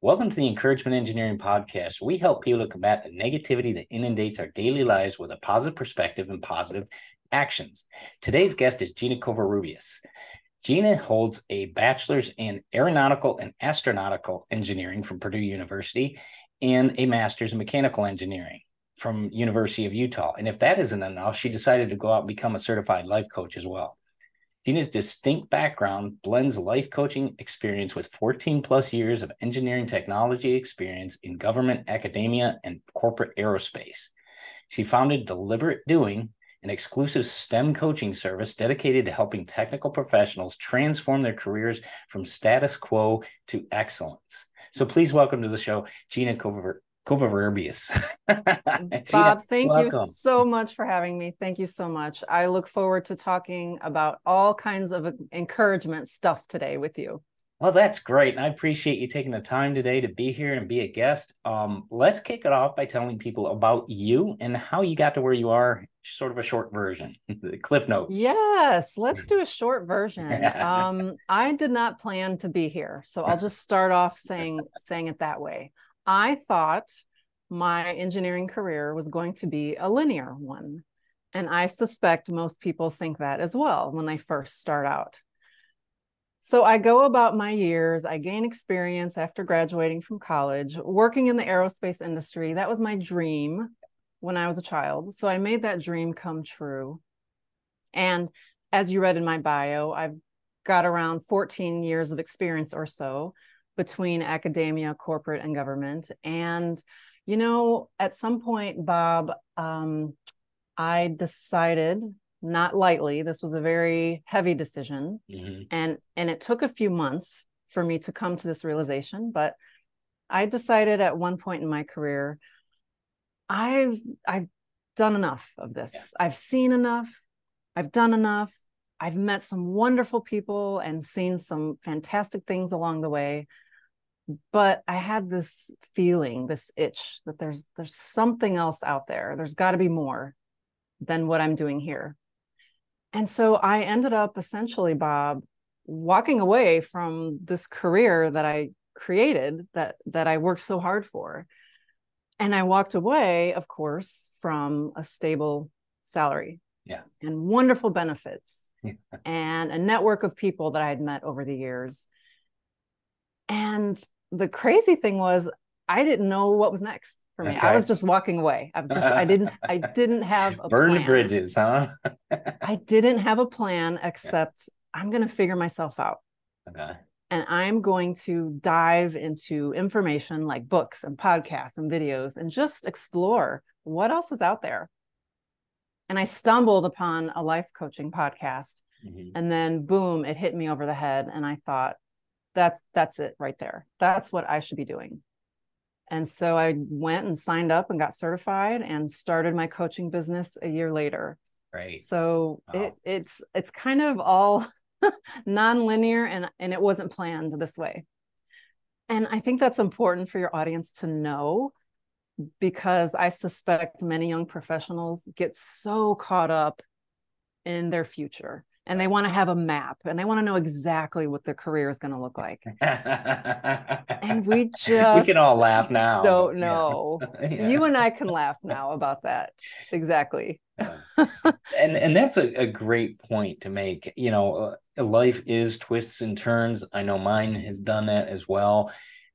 Welcome to the Encouragement Engineering Podcast. We help people to combat the negativity that inundates our daily lives with a positive perspective and positive actions. Today's guest is Gina Covarrubias. Gina holds a bachelor's in aeronautical and astronautical engineering from Purdue University and a master's in mechanical engineering from University of Utah. And if that isn't enough, she decided to go out and become a certified life coach as well. Gina's distinct background blends life coaching experience with 14 plus years of engineering technology experience in government, academia, and corporate aerospace. She founded Deliberate Doing, an exclusive STEM coaching service dedicated to helping technical professionals transform their careers from status quo to excellence. So please welcome to the show, Gina Cover- Covarrubias. Bob, thank welcome. you so much for having me. Thank you so much. I look forward to talking about all kinds of encouragement stuff today with you. Well, that's great. And I appreciate you taking the time today to be here and be a guest. Um, let's kick it off by telling people about you and how you got to where you are, sort of a short version, the Cliff Notes. Yes, let's do a short version. um, I did not plan to be here. So I'll just start off saying saying it that way. I thought my engineering career was going to be a linear one. And I suspect most people think that as well when they first start out. So I go about my years, I gain experience after graduating from college, working in the aerospace industry. That was my dream when I was a child. So I made that dream come true. And as you read in my bio, I've got around 14 years of experience or so between academia, corporate, and government. And, you know, at some point, Bob, um, I decided not lightly this was a very heavy decision mm-hmm. and and it took a few months for me to come to this realization but i decided at one point in my career i've i've done enough of this yeah. i've seen enough i've done enough i've met some wonderful people and seen some fantastic things along the way but i had this feeling this itch that there's there's something else out there. There's got to be more than what i'm doing here. And so i ended up essentially bob walking away from this career that i created that that i worked so hard for. And i walked away of course from a stable salary yeah. and wonderful benefits and a network of people that i had met over the years. And the crazy thing was I didn't know what was next for me. I was just walking away. I was just I didn't I didn't have a burn bridges, huh? I didn't have a plan except. I'm going to figure myself out. Okay. And I'm going to dive into information like books and podcasts and videos and just explore what else is out there. And I stumbled upon a life coaching podcast. Mm-hmm. And then boom, it hit me over the head and I thought, that's that's it right there. That's what i should be doing. And so i went and signed up and got certified and started my coaching business a year later. Right. So wow. it it's it's kind of all non-linear and and it wasn't planned this way. And i think that's important for your audience to know because i suspect many young professionals get so caught up in their future and they want to have a map and they want to know exactly what their career is going to look like. and we just we can all laugh now. Don't know. Yeah. yeah. You and I can laugh now about that. Exactly. and and that's a, a great point to make. You know, uh, life is twists and turns. I know mine has done that as well.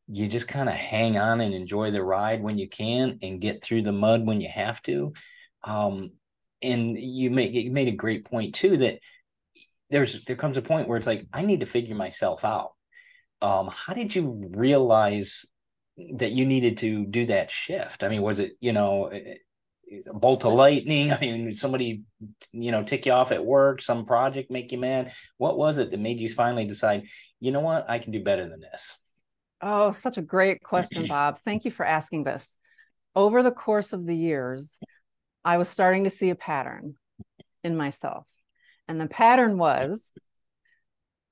You just kind of hang on and enjoy the ride when you can, and get through the mud when you have to. Um, and you make you made a great point too that there's there comes a point where it's like I need to figure myself out. Um, how did you realize that you needed to do that shift? I mean, was it you know a bolt of lightning? I mean, somebody you know tick you off at work, some project make you mad. What was it that made you finally decide? You know what, I can do better than this. Oh, such a great question, Bob. Thank you for asking this. Over the course of the years, I was starting to see a pattern in myself. And the pattern was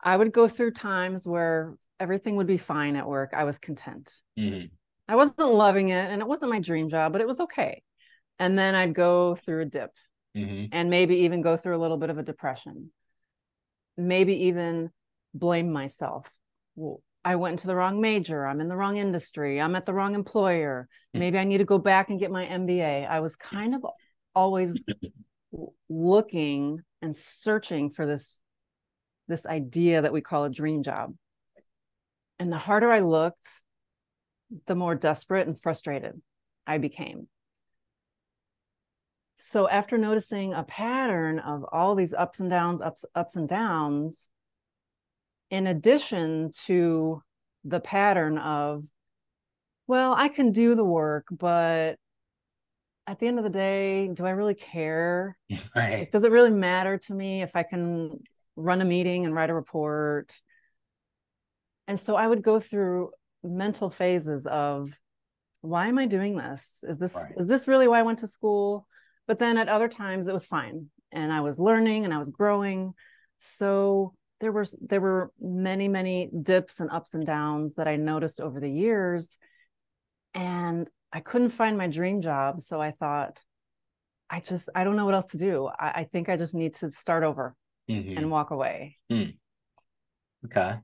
I would go through times where everything would be fine at work. I was content. Mm-hmm. I wasn't loving it and it wasn't my dream job, but it was okay. And then I'd go through a dip mm-hmm. and maybe even go through a little bit of a depression. Maybe even blame myself. Well, I went into the wrong major. I'm in the wrong industry. I'm at the wrong employer. Mm. Maybe I need to go back and get my MBA. I was kind of always looking and searching for this this idea that we call a dream job. And the harder I looked, the more desperate and frustrated I became. So after noticing a pattern of all these ups and downs, ups ups and downs, in addition to the pattern of well, I can do the work, but at the end of the day, do I really care? Right. Does it really matter to me if I can run a meeting and write a report? And so I would go through mental phases of why am I doing this? Is this right. is this really why I went to school? But then at other times it was fine and I was learning and I was growing. So there were there were many many dips and ups and downs that I noticed over the years and I couldn't find my dream job. So I thought, I just, I don't know what else to do. I, I think I just need to start over mm-hmm. and walk away. Mm. Okay.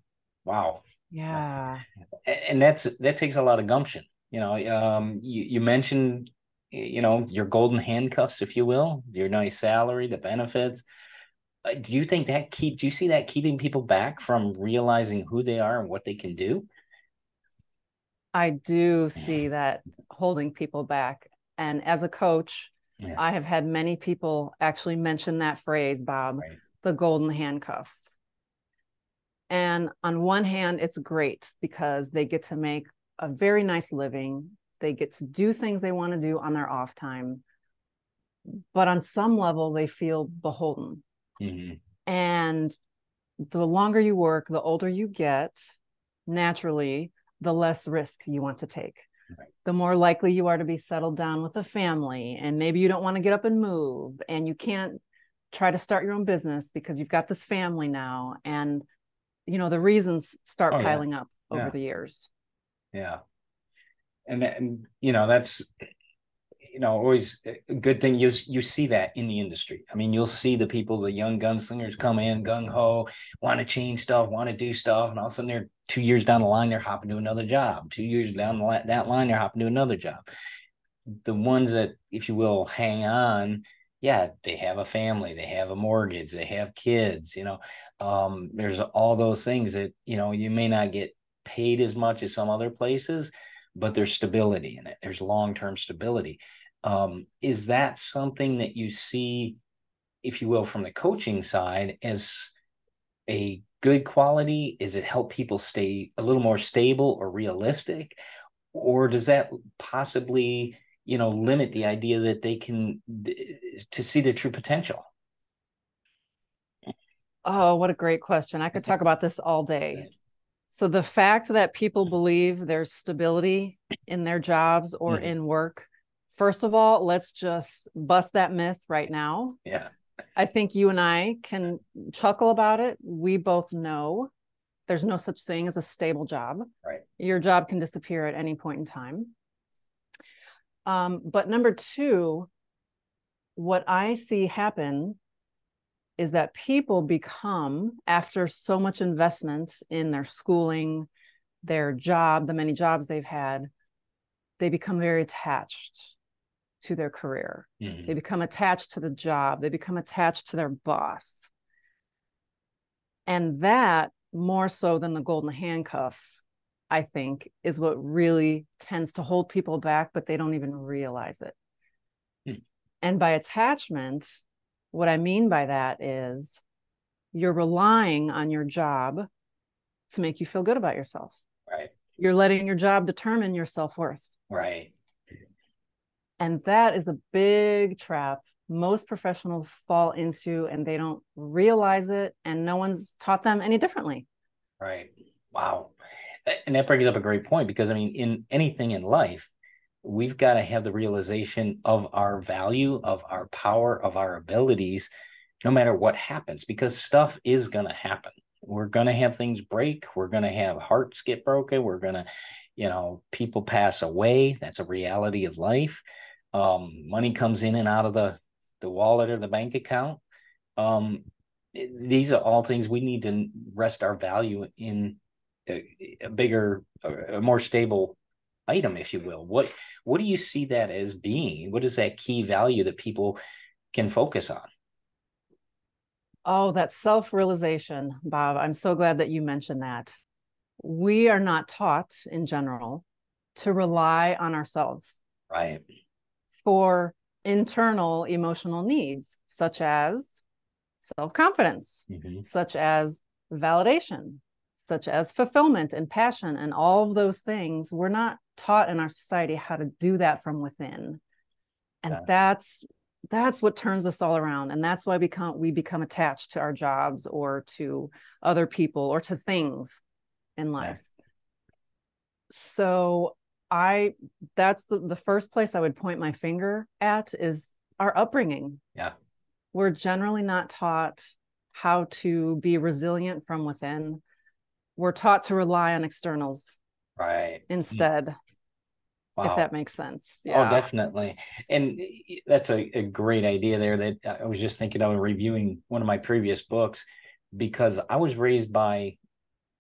Wow. Yeah. And that's, that takes a lot of gumption. You know, um, you, you mentioned, you know, your golden handcuffs, if you will, your nice salary, the benefits. Uh, do you think that keep, do you see that keeping people back from realizing who they are and what they can do? I do see that holding people back. And as a coach, yeah. I have had many people actually mention that phrase, Bob, right. the golden handcuffs. And on one hand, it's great because they get to make a very nice living. They get to do things they want to do on their off time. But on some level, they feel beholden. Mm-hmm. And the longer you work, the older you get, naturally, the less risk you want to take. Right. The more likely you are to be settled down with a family, and maybe you don't want to get up and move, and you can't try to start your own business because you've got this family now, and you know the reasons start oh, piling yeah. up over yeah. the years. Yeah, and and you know that's you know always a good thing you you see that in the industry. I mean you'll see the people the young gunslingers come in gung-ho want to change stuff want to do stuff and all of a sudden they're two years down the line they're hopping to another job. Two years down the, that line they're hopping to another job. The ones that if you will hang on yeah they have a family they have a mortgage they have kids you know um, there's all those things that you know you may not get paid as much as some other places but there's stability in it. There's long-term stability um, is that something that you see, if you will, from the coaching side as a good quality? Is it help people stay a little more stable or realistic? Or does that possibly, you know, limit the idea that they can to see their true potential? Oh, what a great question. I could talk about this all day. So the fact that people believe there's stability in their jobs or mm-hmm. in work first of all, let's just bust that myth right now. Yeah. I think you and I can chuckle about it. We both know there's no such thing as a stable job. Right. Your job can disappear at any point in time. Um, but number two, what I see happen is that people become, after so much investment in their schooling, their job, the many jobs they've had, they become very attached to their career. Mm-hmm. They become attached to the job, they become attached to their boss. And that, more so than the golden handcuffs, I think, is what really tends to hold people back, but they don't even realize it. Mm. And by attachment, what I mean by that is you're relying on your job to make you feel good about yourself. Right. You're letting your job determine your self worth. Right. And that is a big trap most professionals fall into and they don't realize it and no one's taught them any differently. Right. Wow. And that brings up a great point because I mean in anything in life we've got to have the realization of our value, of our power, of our abilities, no matter what happens, because stuff is going to happen. We're going to have things break. We're going to have hearts get broken. We're going to, you know, people pass away. That's a reality of life. Um, money comes in and out of the, the wallet or the bank account. Um, these are all things we need to rest our value in a, a bigger, a more stable item, if you will. What what do you see that as being? What is that key value that people can focus on? Oh, that self realization, Bob. I'm so glad that you mentioned that. We are not taught in general to rely on ourselves. Right. For internal emotional needs, such as self confidence, mm-hmm. such as validation, such as fulfillment and passion and all of those things we're not taught in our society how to do that from within and yeah. that's that's what turns us all around and that's why we become we become attached to our jobs or to other people or to things in life yeah. so i that's the, the first place i would point my finger at is our upbringing. Yeah. We're generally not taught how to be resilient from within. We're taught to rely on externals right. instead wow. if that makes sense. Oh, yeah. oh definitely. And that's a, a great idea there that uh, i was just thinking of reviewing one of my previous books because i was raised by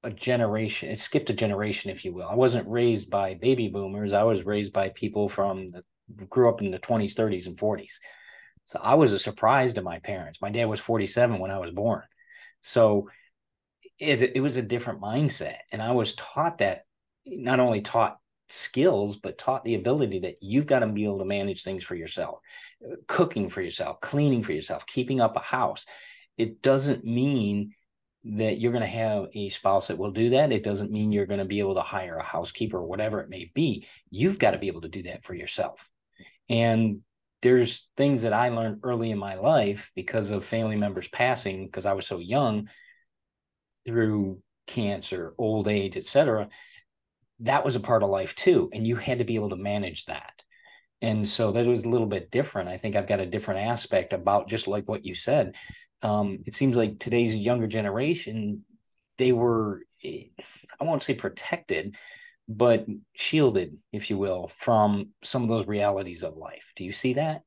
a generation it skipped a generation if you will. I wasn't raised by baby boomers. I was raised by people from the, grew up in the 20s 30s and 40s so i was a surprise to my parents. My dad was 47 when i was born. So it, it was a different mindset. And I was taught that not only taught skills, but taught the ability that you've got to be able to manage things for yourself, cooking for yourself, cleaning for yourself, keeping up a house. It doesn't mean that you're going to have a spouse that will do that. It doesn't mean you're going to be able to hire a housekeeper or whatever it may be. You've got to be able to do that for yourself. And there's things that I learned early in my life because of family members passing because I was so young through cancer, old age, etc., that was a part of life too. And you had to be able to manage that. And so that was a little bit different. I think I've got a different aspect about just like what you said. Um, it seems like today's younger generation, they were, I won't say protected, but shielded, if you will, from some of those realities of life. Do you see that?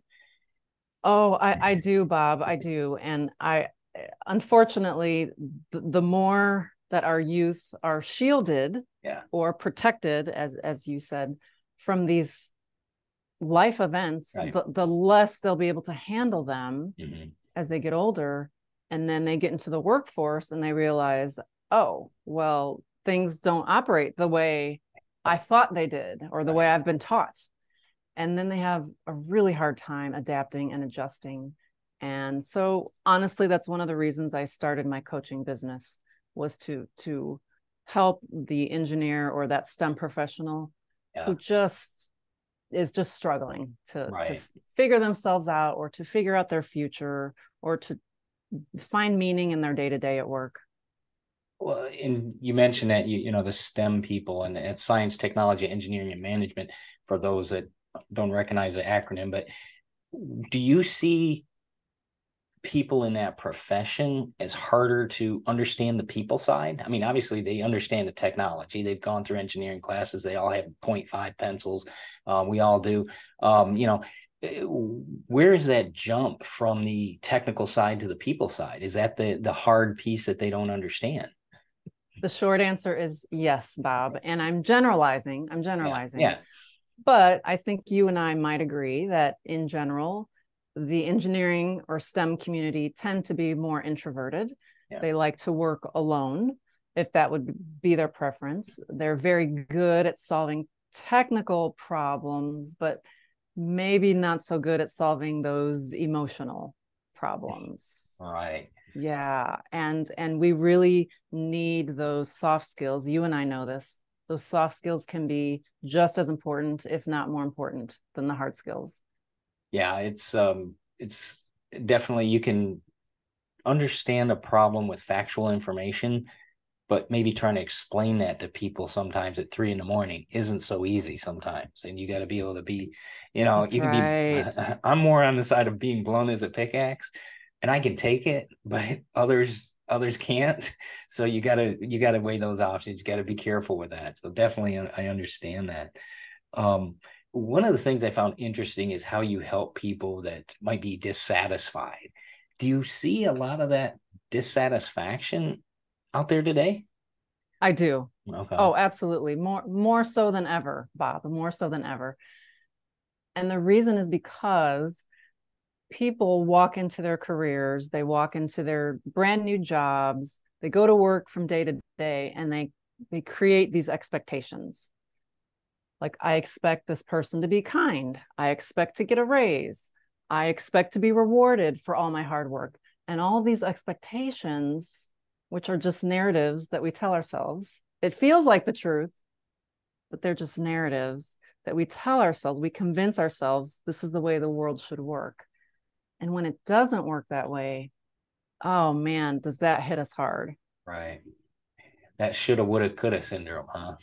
Oh, I, I do, Bob. I do. And I, unfortunately, the, the more that our youth are shielded yeah. or protected, as as you said, from these life events, right. the, the less they'll be able to handle them mm-hmm. As they get older. And then they get into the workforce and they realize, oh, well, things don't operate the way I thought they did or the way I've been taught. And then they have a really hard time adapting and adjusting and so honestly that's one of the reasons i started my coaching business was to to help the engineer or that stem professional yeah. who just is just struggling to, right. to figure themselves out or to figure out their future or to find meaning in their day-to-day at work well and you mentioned that you you know the stem people and it's science technology engineering and management for those that don't recognize the acronym but do you see people in that profession is harder to understand the people side. I mean, obviously they understand the technology. They've gone through engineering classes. They all have 0.5 pencils. Um, we all do. Um, you know, eh, where is that jump from the technical side to the people side? Is that the the hard piece that they don't understand? The short answer is yes, Bob. And I'm generalizing. I'm generalizing. Yeah. yeah. But I think you and I might agree that in general, the engineering or STEM community tend to be more introverted. Yeah. They like to work alone, if that would be their preference. They're very good at solving technical problems, but maybe not so good at solving those emotional problems. Right. Yeah, and and we really need those soft skills. You and I know this. Those soft skills can be just as important, if not more important, than the hard skills yeah it's um it's definitely you can understand a problem with factual information but maybe trying to explain that to people sometimes at three in the morning isn't so easy sometimes and you got to be able to be you know That's you can right. be i'm more on the side of being blown as a pickaxe and i can take it but others others can't so you got to you got to weigh those options you got to be careful with that so definitely i understand that um one of the things i found interesting is how you help people that might be dissatisfied do you see a lot of that dissatisfaction out there today? I do. Okay. Oh, absolutely. More more so than ever, Bob, more so than ever. And the reason is because people walk into their careers, they walk into their brand new jobs, they go to work from day to day and they they create these expectations. Like I expect this person to be kind. I expect to get a raise. I expect to be rewarded for all my hard work. And all these expectations, which are just narratives that we tell ourselves, it feels like the truth, but they're just narratives that we tell ourselves. We convince ourselves this is the way the world should work. And when it doesn't work that way, oh man, does that hit us hard? Right. That shoulda, woulda, coulda syndrome, huh?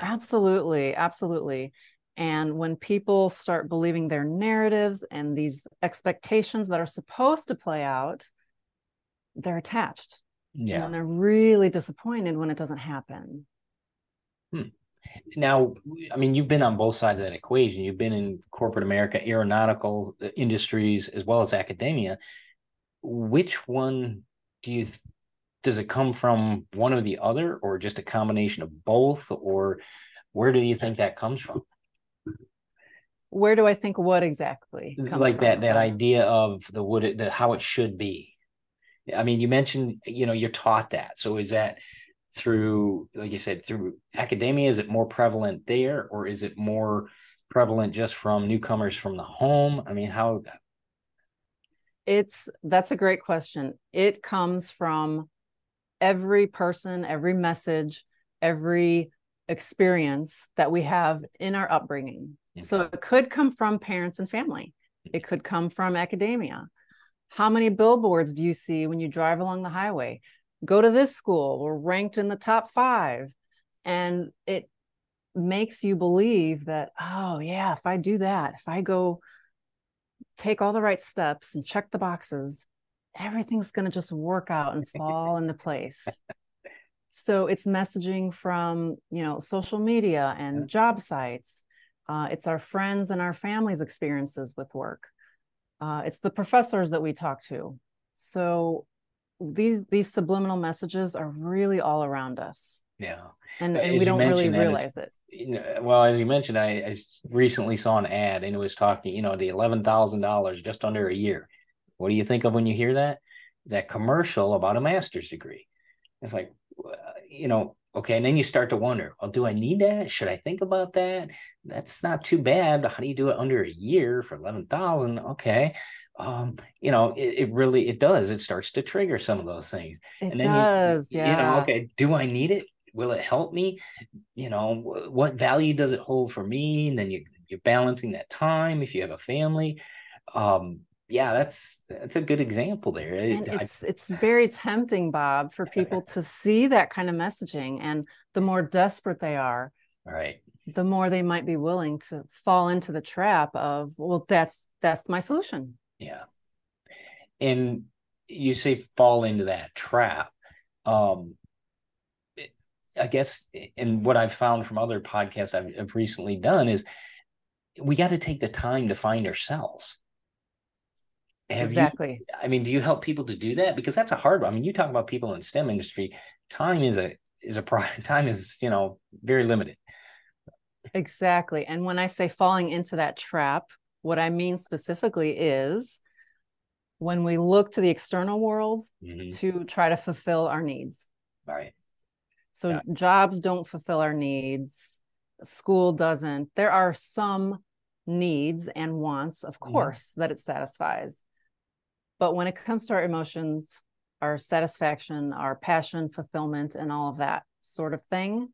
Absolutely. Absolutely. And when people start believing their narratives and these expectations that are supposed to play out, they're attached. Yeah. And they're really disappointed when it doesn't happen. Hmm. Now, I mean, you've been on both sides of that equation. You've been in corporate America, aeronautical uh, industries, as well as academia. Which one do you does it come from one or the other, or just a combination of both, or where do you think that comes from? where do I think what exactly? like that that idea of the would it the how it should be. I mean, you mentioned you know you're taught that. So is that through like you said through academia? Is it more prevalent there, or is it more prevalent just from newcomers from the home? I mean, how? It's that's a great question. It comes from every person, every message, every experience that we have in our upbringing. So it could come from parents and family. It could come from academia. How many billboards do you see when you drive along the highway? Go to this school, we're ranked in the top five. And it makes you believe that, oh, yeah, if I do that, if I go take all the right steps and check the boxes, everything's going to just work out and fall into place. So it's messaging from you know social media and job sites. Uh, it's our friends and our families experiences with work. Uh, it's the professors that we talk to. So these these subliminal messages are really all around us. Yeah. And, and we don't really realize it. you know, well as you mentioned I, I recently saw an ad and it was talking you know the $11000 just under a year what do you think of when you hear that that commercial about a master's degree it's like you know, okay. And then you start to wonder, well, do I need that? Should I think about that? That's not too bad. How do you do it under a year for 11,000? Okay. Um, you know, it, it, really, it does. It starts to trigger some of those things. It and then does. You, yeah. You know, okay. Do I need it? Will it help me? You know, what value does it hold for me? And then you, you're balancing that time if you have a family. Um, yeah, that's that's a good example there. And it's I, it's very tempting, Bob, for people to see that kind of messaging, and the more desperate they are, right, the more they might be willing to fall into the trap of, well, that's that's my solution. Yeah, and you say fall into that trap. Um, I guess, and what I've found from other podcasts I've, I've recently done is we got to take the time to find ourselves have exactly. You, I mean, do you help people to do that? Because that's a hard one. I mean, you talk about people in STEM industry. Time is a is a time is you know very limited. Exactly. And when I say falling into that trap, what I mean specifically is when we look to the external world mm-hmm. to try to fulfill our needs. Right. So yeah. jobs don't fulfill our needs. School doesn't. There are some needs and wants, of mm-hmm. course, mm-hmm. that it satisfies. But when it comes to our emotions, our satisfaction, our passion, fulfillment, and all of that sort of thing,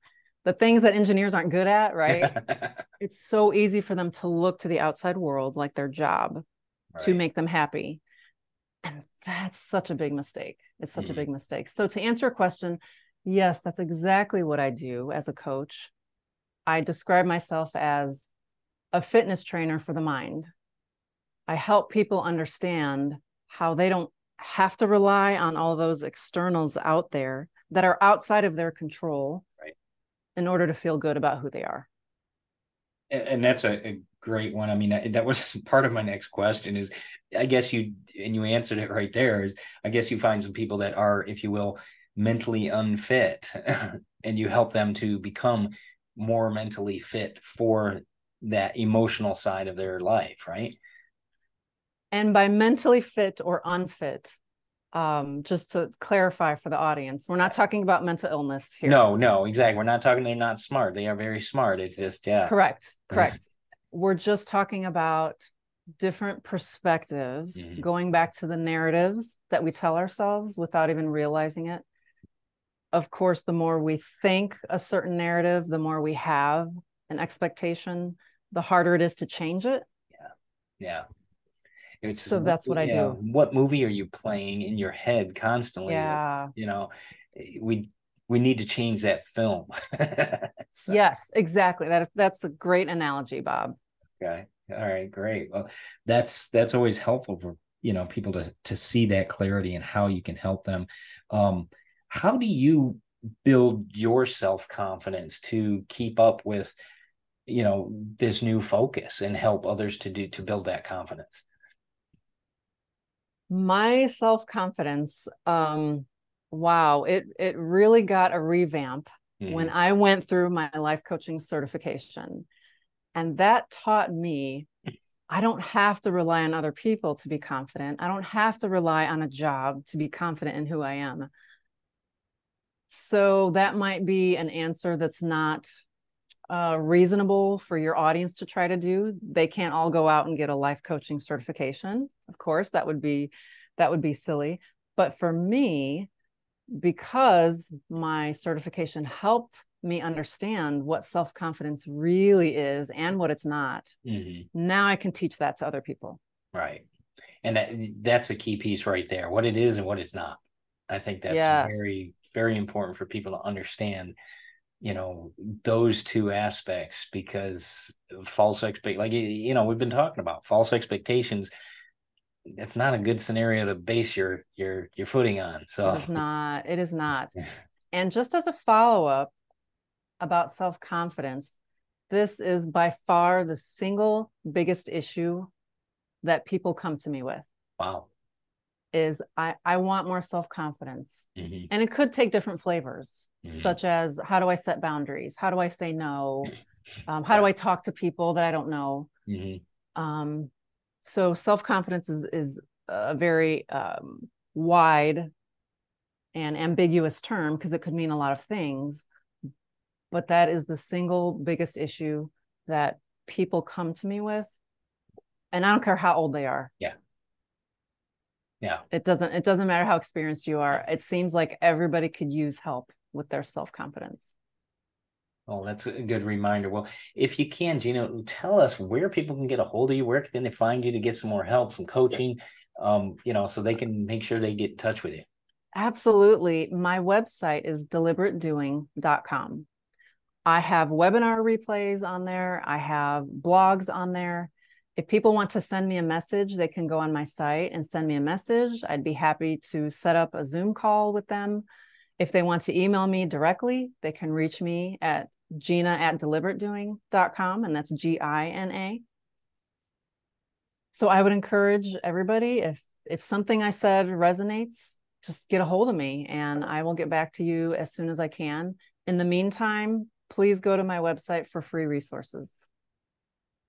the things that engineers aren't good at, right? it's so easy for them to look to the outside world like their job right. to make them happy. And that's such a big mistake. It's such mm. a big mistake. So, to answer a question, Yes, that's exactly what I do as a coach. I describe myself as a fitness trainer for the mind. I help people understand how they don't have to rely on all those externals out there that are outside of their control right. in order to feel good about who they are. And, and that's a, a, great one. I mean, that was part of my next question is I guess you, and you answered it right there is I guess you find some people that are, if you will, mentally unfit and you help them to become more mentally fit for that emotional side of their life, right? And by mentally fit or unfit, um, just to clarify for the audience, we're not talking about mental illness here. No, no, exactly. We're not talking they're not smart. They are very smart. It's just, yeah. Correct. Correct. we're just talking about different perspectives, mm-hmm. going back to the narratives that we tell ourselves without even realizing it. Of course, the more we think a certain narrative, the more we have an expectation, the harder it is to change it. Yeah. Yeah. It's so that's what I do. What movie are you playing in your head constantly? Yeah. You know, we we need to change that film. so. Yes, exactly. That is that's a great analogy, Bob. Okay. All right, great. Well, that's that's always helpful for you know people to to see that clarity and how you can help them. Um, how do you build your self confidence to keep up with you know this new focus and help others to do to build that confidence? My self-confidence um wow it it really got a revamp mm-hmm. when i went through my life coaching certification. And that taught me i don't have to rely on other people to be confident. I don't have to rely on a job to be confident in who i am. So that might be an answer that's not uh, reasonable for your audience to try to do. They can't all go out and get a life coaching certification. Of course, that would be that would be silly. But for me, because my certification helped me understand what self confidence really is and what it's not, mm-hmm. now I can teach that to other people. Right. And that, that's a key piece right there what it is and what it's not. I think that's yes. very, very important for people to understand you know those two aspects because false expect like you know we've been talking about false expectations. It's not a good scenario to base your your your footing on so it is not it is not. And just as a follow-up about self-confidence this is by far the single biggest issue that people come to me with wow. is I, I want more self confidence. Mm-hmm. And it could take different flavors, mm-hmm. such as how do I set boundaries? How do I say no? Um, how do I talk to people that I don't know? Mm-hmm. Um, so self confidence is, is a very um, wide and ambiguous term because it could mean a lot of things. But that is the single biggest issue that people come to me with. And I don't care how old they are. Yeah yeah it doesn't it doesn't matter how experienced you are it seems like everybody could use help with their self-confidence Oh, that's a good reminder. Well, if you can, Gina, tell us where people can get a hold of you. Where can they find you to get some more help, some coaching, um, you know, so they can make sure they get in touch with you? Absolutely. My website is deliberatedoing.com. I have webinar replays on there. I have blogs on there if people want to send me a message, they can go on my site and send me a message. I'd be happy to set up a Zoom call with them. If they want to email me directly, they can reach me at gina at deliberatedoing.com, and that's G I N A. So I would encourage everybody if if something I said resonates, just get a hold of me and I will get back to you as soon as I can. In the meantime, please go to my website for free resources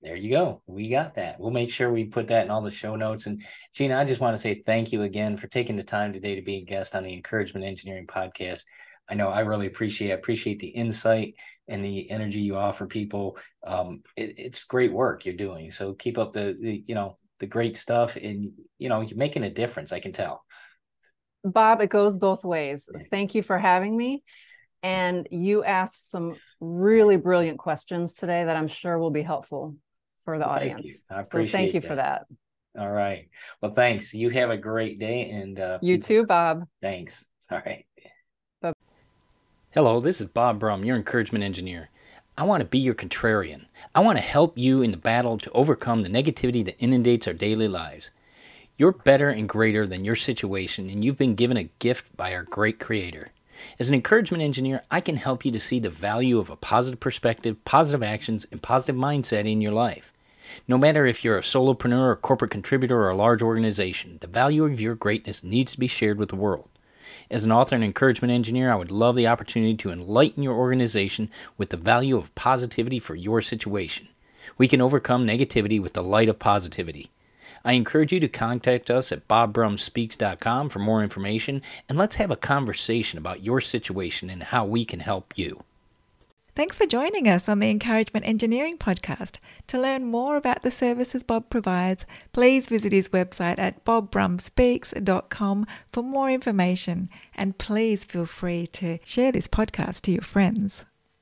there you go. We got that. We'll make sure we put that in all the show notes. And Gina, I just want to say thank you again for taking the time today to be a guest on the Encouragement Engineering podcast. I know I really appreciate I appreciate the insight and the energy you offer people. Um, it, it's great work you're doing. So keep up the, the you know the great stuff, and you know you're making a difference. I can tell. Bob, it goes both ways. Thank you for having me. And you asked some really brilliant questions today that I'm sure will be helpful for the well, audience. I appreciate so thank you that. for that. All right. Well, thanks. You have a great day and uh, you too, Bob. Thanks. All right. Hello, this is Bob Brum, your encouragement engineer. I want to be your contrarian. I want to help you in the battle to overcome the negativity that inundates our daily lives. You're better and greater than your situation, and you've been given a gift by our great Creator. As an encouragement engineer, I can help you to see the value of a positive perspective, positive actions, and positive mindset in your life. No matter if you're a solopreneur, a corporate contributor, or a large organization, the value of your greatness needs to be shared with the world. As an author and encouragement engineer, I would love the opportunity to enlighten your organization with the value of positivity for your situation. We can overcome negativity with the light of positivity. I encourage you to contact us at bobbrumspeaks.com for more information and let's have a conversation about your situation and how we can help you. Thanks for joining us on the Encouragement Engineering Podcast. To learn more about the services Bob provides, please visit his website at bobbrumspeaks.com for more information. And please feel free to share this podcast to your friends.